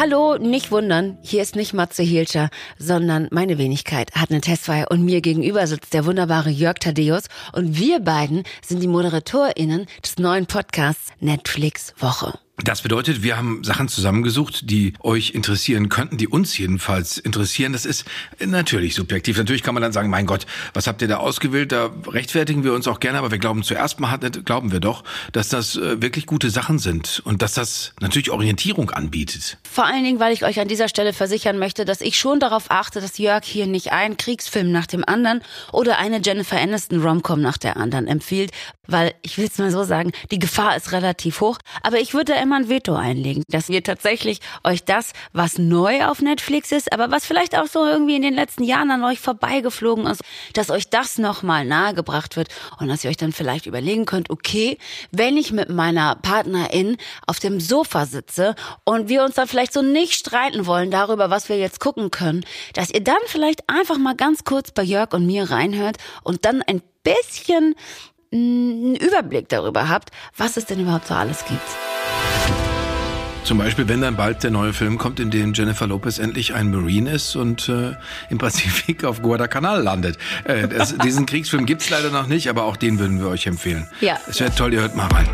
Hallo, nicht wundern, hier ist nicht Matze Hielscher, sondern meine Wenigkeit hat eine Testfeier und mir gegenüber sitzt der wunderbare Jörg Thaddeus und wir beiden sind die ModeratorInnen des neuen Podcasts Netflix Woche. Das bedeutet, wir haben Sachen zusammengesucht, die euch interessieren könnten, die uns jedenfalls interessieren. Das ist natürlich subjektiv. Natürlich kann man dann sagen, mein Gott, was habt ihr da ausgewählt? Da rechtfertigen wir uns auch gerne, aber wir glauben zuerst mal, glauben wir doch, dass das äh, wirklich gute Sachen sind und dass das natürlich Orientierung anbietet. Vor allen Dingen, weil ich euch an dieser Stelle versichern möchte, dass ich schon darauf achte, dass Jörg hier nicht einen Kriegsfilm nach dem anderen oder eine Jennifer Aniston Romcom nach der anderen empfiehlt, weil ich will es mal so sagen, die Gefahr ist relativ hoch, aber ich würde immer ein Veto einlegen, dass wir tatsächlich euch das, was neu auf Netflix ist, aber was vielleicht auch so irgendwie in den letzten Jahren an euch vorbeigeflogen ist, dass euch das nochmal nahegebracht wird und dass ihr euch dann vielleicht überlegen könnt, okay, wenn ich mit meiner Partnerin auf dem Sofa sitze und wir uns dann vielleicht so nicht streiten wollen darüber, was wir jetzt gucken können, dass ihr dann vielleicht einfach mal ganz kurz bei Jörg und mir reinhört und dann ein bisschen einen Überblick darüber habt, was es denn überhaupt so alles gibt. Zum Beispiel, wenn dann bald der neue Film kommt, in dem Jennifer Lopez endlich ein Marine ist und äh, im Pazifik auf Guadalcanal landet. Äh, das, diesen Kriegsfilm gibt's leider noch nicht, aber auch den würden wir euch empfehlen. Ja. Es wäre toll, ihr hört mal rein.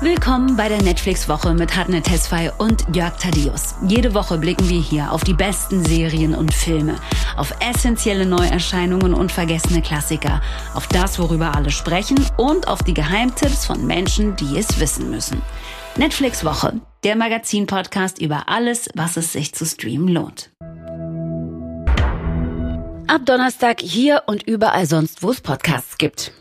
Willkommen bei der Netflix-Woche mit Hadne Tesfay und Jörg Thaddeus. Jede Woche blicken wir hier auf die besten Serien und Filme, auf essentielle Neuerscheinungen und vergessene Klassiker, auf das, worüber alle sprechen und auf die Geheimtipps von Menschen, die es wissen müssen. Netflix-Woche, der Magazin-Podcast über alles, was es sich zu streamen lohnt. Ab Donnerstag hier und überall sonst, wo es Podcasts gibt.